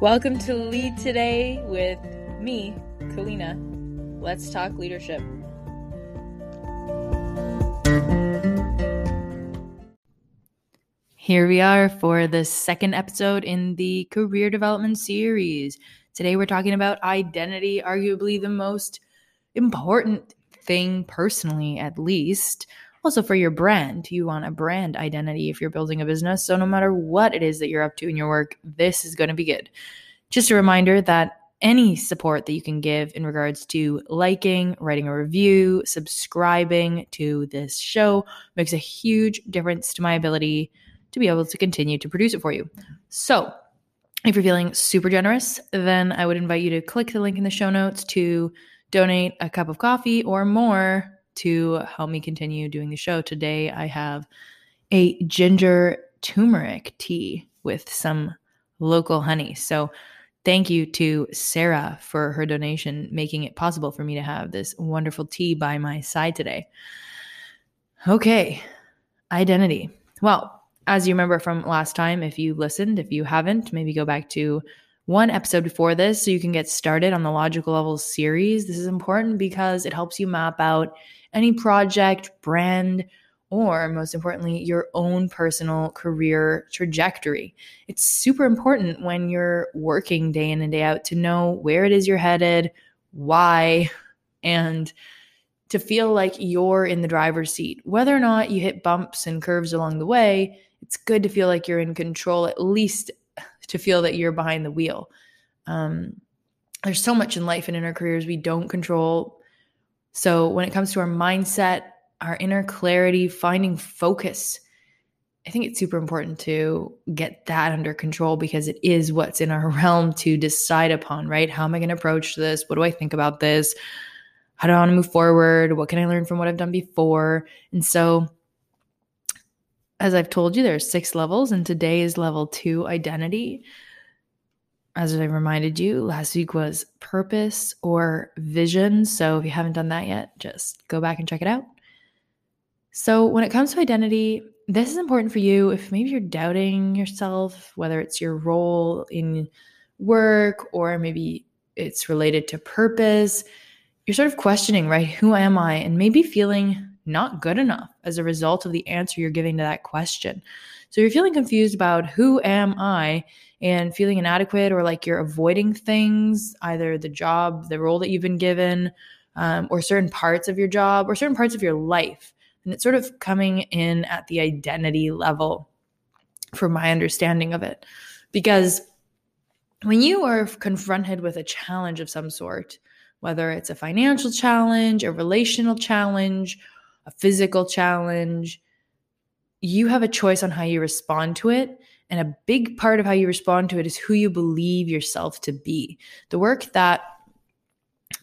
Welcome to Lead Today with me, Kalina. Let's talk leadership. Here we are for the second episode in the career development series. Today we're talking about identity, arguably the most important thing, personally at least. Also, for your brand, you want a brand identity if you're building a business. So, no matter what it is that you're up to in your work, this is going to be good. Just a reminder that any support that you can give in regards to liking, writing a review, subscribing to this show makes a huge difference to my ability to be able to continue to produce it for you. So, if you're feeling super generous, then I would invite you to click the link in the show notes to donate a cup of coffee or more to help me continue doing the show. Today, I have a ginger turmeric tea with some local honey. So, thank you to Sarah for her donation, making it possible for me to have this wonderful tea by my side today. Okay, identity. Well, as you remember from last time, if you listened, if you haven't, maybe go back to one episode before this so you can get started on the logical levels series. This is important because it helps you map out any project, brand, or most importantly, your own personal career trajectory. It's super important when you're working day in and day out to know where it is you're headed, why, and to feel like you're in the driver's seat. Whether or not you hit bumps and curves along the way, it's good to feel like you're in control, at least to feel that you're behind the wheel. Um, there's so much in life and in our careers we don't control so, when it comes to our mindset, our inner clarity, finding focus, I think it's super important to get that under control because it is what's in our realm to decide upon, right? How am I going to approach this? What do I think about this? How do I want to move forward? What can I learn from what I've done before? And so, as I've told you, there's six levels, and today is level two identity as I reminded you, last week was purpose or vision. So if you haven't done that yet, just go back and check it out. So when it comes to identity, this is important for you if maybe you're doubting yourself, whether it's your role in work or maybe it's related to purpose. You're sort of questioning, right? Who am I? And maybe feeling not good enough as a result of the answer you're giving to that question. So you're feeling confused about who am I and feeling inadequate or like you're avoiding things, either the job, the role that you've been given, um, or certain parts of your job or certain parts of your life. And it's sort of coming in at the identity level from my understanding of it. Because when you are confronted with a challenge of some sort, whether it's a financial challenge, a relational challenge, a physical challenge, you have a choice on how you respond to it. And a big part of how you respond to it is who you believe yourself to be. The work that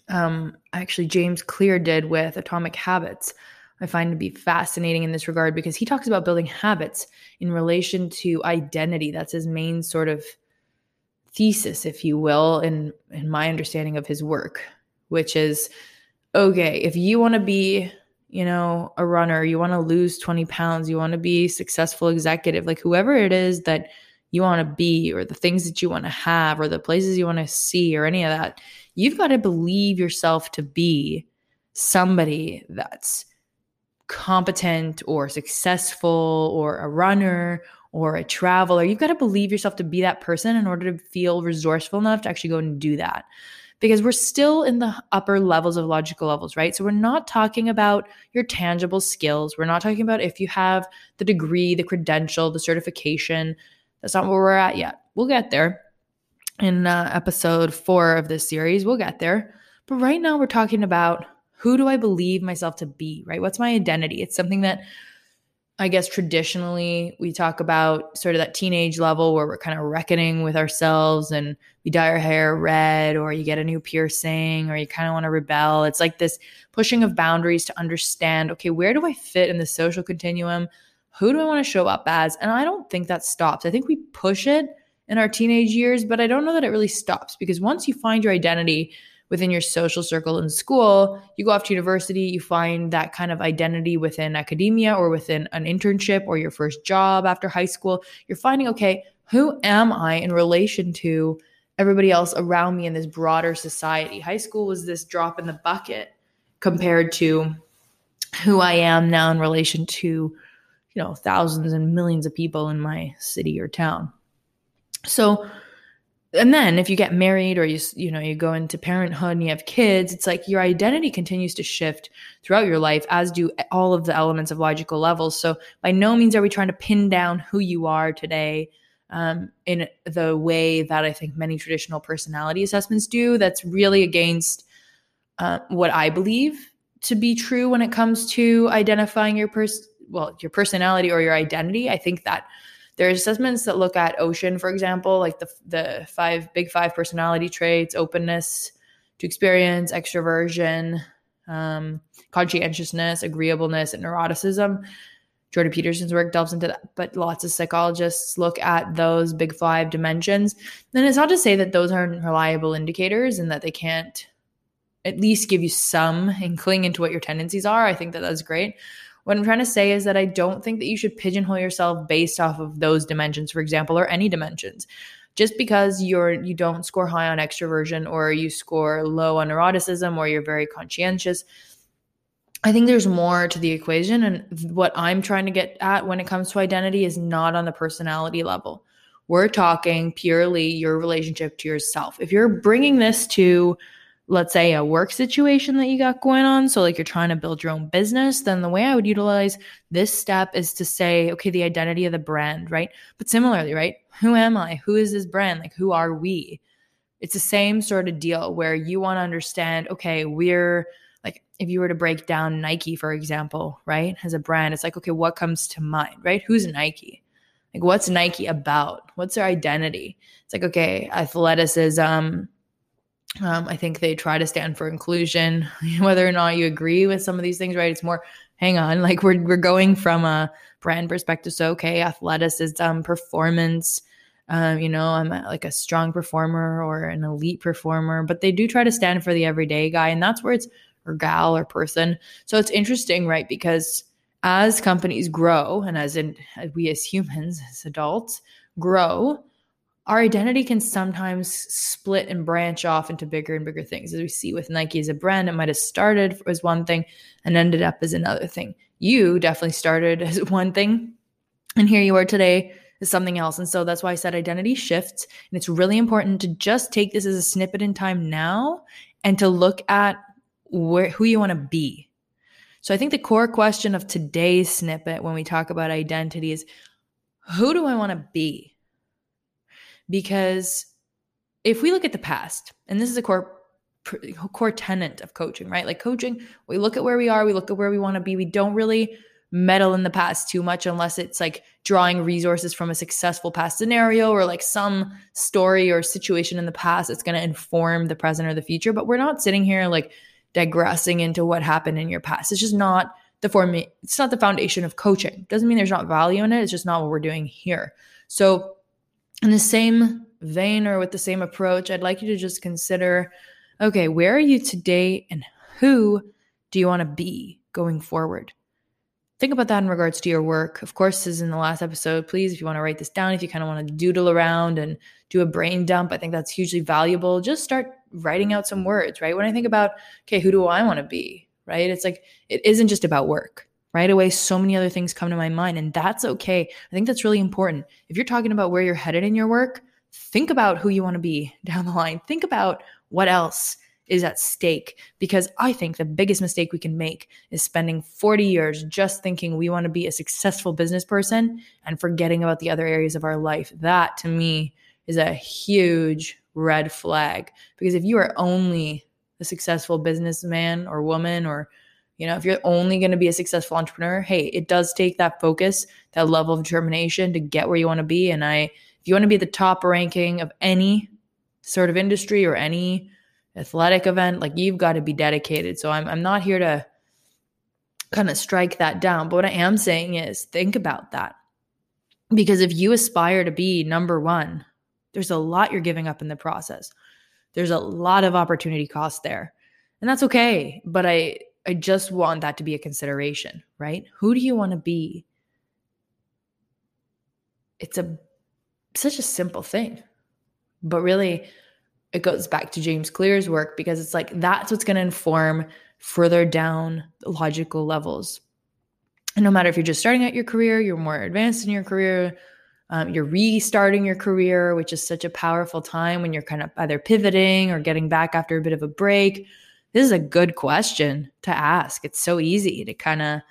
um, actually James Clear did with Atomic Habits, I find to be fascinating in this regard because he talks about building habits in relation to identity. That's his main sort of thesis, if you will, in, in my understanding of his work, which is okay, if you want to be you know, a runner, you want to lose 20 pounds, you want to be successful executive, like whoever it is that you want to be, or the things that you want to have, or the places you want to see, or any of that, you've got to believe yourself to be somebody that's competent or successful or a runner or a traveler. You've got to believe yourself to be that person in order to feel resourceful enough to actually go and do that because we're still in the upper levels of logical levels, right? So we're not talking about your tangible skills. We're not talking about if you have the degree, the credential, the certification. That's not where we're at yet. We'll get there in uh, episode four of this series. We'll get there. But right now, we're talking about who do I believe myself to be, right? What's my identity? It's something that I guess traditionally we talk about sort of that teenage level where we're kind of reckoning with ourselves and we dye our hair red or you get a new piercing or you kind of want to rebel. It's like this pushing of boundaries to understand okay, where do I fit in the social continuum? Who do I want to show up as? And I don't think that stops. I think we push it in our teenage years, but I don't know that it really stops because once you find your identity, within your social circle in school. You go off to university, you find that kind of identity within academia or within an internship or your first job after high school. You're finding, okay, who am I in relation to everybody else around me in this broader society. High school was this drop in the bucket compared to who I am now in relation to, you know, thousands and millions of people in my city or town. So, and then if you get married or you you know you go into parenthood and you have kids it's like your identity continues to shift throughout your life as do all of the elements of logical levels. So by no means are we trying to pin down who you are today um, in the way that i think many traditional personality assessments do. That's really against uh, what i believe to be true when it comes to identifying your person well your personality or your identity. I think that there's assessments that look at ocean for example like the the five big five personality traits openness to experience extroversion um, conscientiousness agreeableness and neuroticism. Jordan peterson's work delves into that but lots of psychologists look at those big five dimensions. And it's not to say that those aren't reliable indicators and that they can't at least give you some inkling into what your tendencies are. I think that that's great what I'm trying to say is that I don't think that you should pigeonhole yourself based off of those dimensions, for example, or any dimensions. Just because you're you don't score high on extroversion or you score low on neuroticism or you're very conscientious, I think there's more to the equation. And what I'm trying to get at when it comes to identity is not on the personality level. We're talking purely your relationship to yourself. If you're bringing this to let's say a work situation that you got going on. So like you're trying to build your own business then the way i would utilize this step is to say okay the identity of the brand right? But similarly right who am i? Who is this brand? Like who are we? It's the same sort of deal where you want to understand okay we're like if you were to break down nike for example right as a brand it's like okay what comes to mind right? Who's nike? Like what's nike about? What's their identity? It's like okay athleticism um, I think they try to stand for inclusion, whether or not you agree with some of these things, right? It's more, hang on, like we're we're going from a brand perspective. So okay, athleticism, performance, um, you know, I'm like a strong performer or an elite performer, but they do try to stand for the everyday guy, and that's where it's or gal or person. So it's interesting, right? Because as companies grow, and as in we as humans, as adults, grow, our identity can sometimes split and branch off into bigger and bigger things. As we see with Nike as a brand, it might have started as one thing and ended up as another thing. You definitely started as one thing, and here you are today as something else. And so that's why I said identity shifts. And it's really important to just take this as a snippet in time now and to look at where who you want to be. So I think the core question of today's snippet when we talk about identity is who do I want to be? Because if we look at the past, and this is a core core tenet of coaching, right? Like coaching, we look at where we are, we look at where we want to be. We don't really meddle in the past too much unless it's like drawing resources from a successful past scenario or like some story or situation in the past that's going to inform the present or the future. But we're not sitting here like digressing into what happened in your past. It's just not the form it's not the foundation of coaching. Doesn't mean there's not value in it. It's just not what we're doing here. So in the same vein or with the same approach, I'd like you to just consider okay, where are you today and who do you want to be going forward? Think about that in regards to your work. Of course, as in the last episode, please, if you want to write this down, if you kind of want to doodle around and do a brain dump, I think that's hugely valuable. Just start writing out some words, right? When I think about, okay, who do I want to be, right? It's like, it isn't just about work right away so many other things come to my mind and that's okay. I think that's really important. If you're talking about where you're headed in your work think about who you want to be down the line. Think about what else is at stake because i think the biggest mistake we can make is spending 40 years just thinking we want to be a successful business person and forgetting about the other areas of our life. That to me is a huge red flag because if you are only a successful businessman or woman or you know, if you're only going to be a successful entrepreneur, hey, it does take that focus, that level of determination to get where you want to be. And I, if you want to be the top ranking of any sort of industry or any athletic event, like you've got to be dedicated. So I'm, I'm not here to kind of strike that down. But what I am saying is think about that. Because if you aspire to be number one, there's a lot you're giving up in the process. There's a lot of opportunity cost there. And that's okay. But I, I just want that to be a consideration, right? Who do you want to be? It's a such a simple thing. But really, it goes back to James Clear's work because it's like that's what's going to inform further down logical levels. And no matter if you're just starting out your career, you're more advanced in your career, um, you're restarting your career, which is such a powerful time when you're kind of either pivoting or getting back after a bit of a break. This is a good question to ask. It's so easy to kind of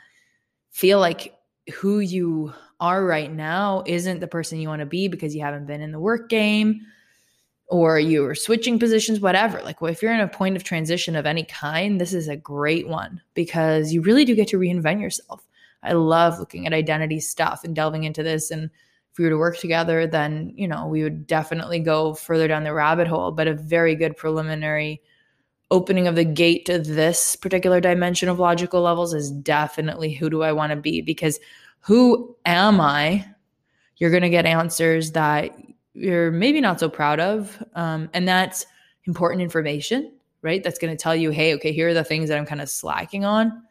feel like who you are right now isn't the person you want to be because you haven't been in the work game or you're switching positions, whatever. Like, well, if you're in a point of transition of any kind, this is a great one because you really do get to reinvent yourself. I love looking at identity stuff and delving into this. And if we were to work together, then, you know, we would definitely go further down the rabbit hole. But a very good preliminary opening of the gate to this particular dimension of logical levels is definitely who do I want to be? Because who am I? You're going to get answers that you're maybe not so proud of. Um, and that's important information, right? That's going to tell you, hey, okay, here are the things that I'm kind of slacking on,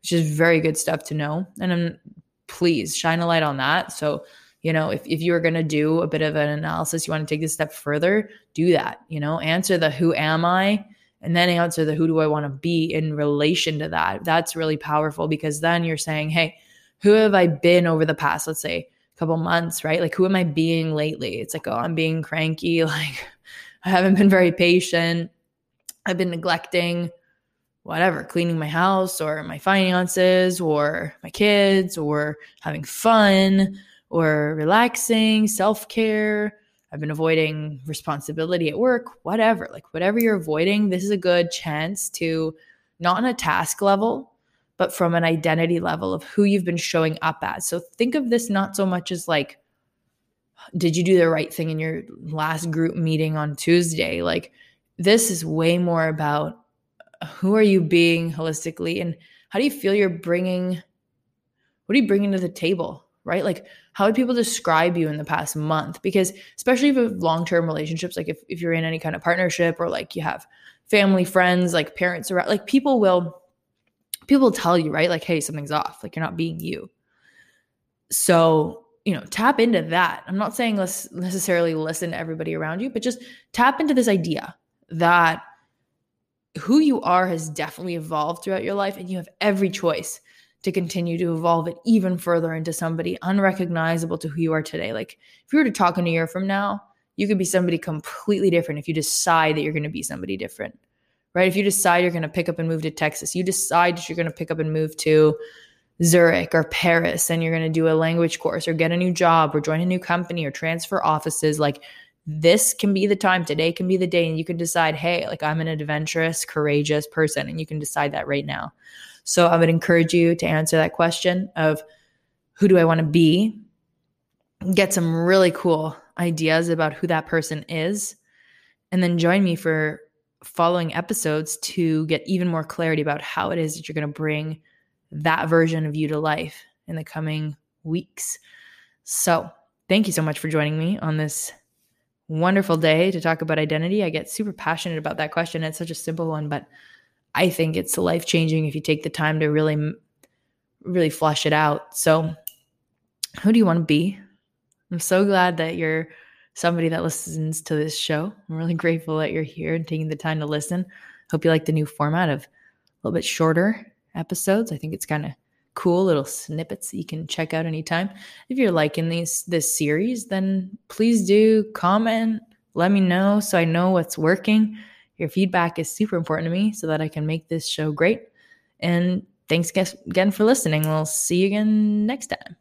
which is very good stuff to know. And I'm, please shine a light on that. So, you know, if, if you are going to do a bit of an analysis, you want to take this step further, do that, you know, answer the who am I and then answer the who do I want to be in relation to that. That's really powerful because then you're saying, hey, who have I been over the past, let's say, couple months, right? Like, who am I being lately? It's like, oh, I'm being cranky. Like, I haven't been very patient. I've been neglecting whatever, cleaning my house or my finances or my kids or having fun or relaxing, self care. I've been avoiding responsibility at work, whatever. Like, whatever you're avoiding, this is a good chance to, not on a task level, but from an identity level of who you've been showing up as. So think of this not so much as like, did you do the right thing in your last group meeting on Tuesday? Like, this is way more about who are you being holistically and how do you feel you're bringing, what are you bringing to the table, right? Like, how would people describe you in the past month? Because especially if you have long term relationships, like if, if you're in any kind of partnership or like you have family, friends, like parents around, like people will people tell you, right? Like, hey, something's off. Like, you're not being you. So, you know, tap into that. I'm not saying let's necessarily listen to everybody around you, but just tap into this idea that who you are has definitely evolved throughout your life, and you have every choice to continue to evolve it even further into somebody unrecognizable to who you are today. Like, if you were to talk in a year from now, you could be somebody completely different if you decide that you're going to be somebody different right? If you decide you're going to pick up and move to Texas, you decide that you're going to pick up and move to Zurich or Paris and you're going to do a language course or get a new job or join a new company or transfer offices, like this can be the time. Today can be the day. And you can decide, hey, like I'm an adventurous, courageous person. And you can decide that right now. So I would encourage you to answer that question of who do I want to be? Get some really cool ideas about who that person is. And then join me for following episodes to get even more clarity about how it is that you're going to bring that version of you to life in the coming weeks. So, thank you so much for joining me on this wonderful day to talk about identity. I get super passionate about that question. It's such a simple one, but I think it's life changing if you take the time to really, really flush it out. So, who do you want to be? I'm so glad that you're somebody that listens to this show. I'm really grateful that you're here and taking the time to listen. Hope you like the new format of a little bit shorter episodes. I think it's kind of cool little snippets that you can check out anytime. If you're liking these this series, then please do comment, let me know so I know what's working. Your feedback is super important to me so that I can make this show great. And thanks again for listening. We'll see you again next time.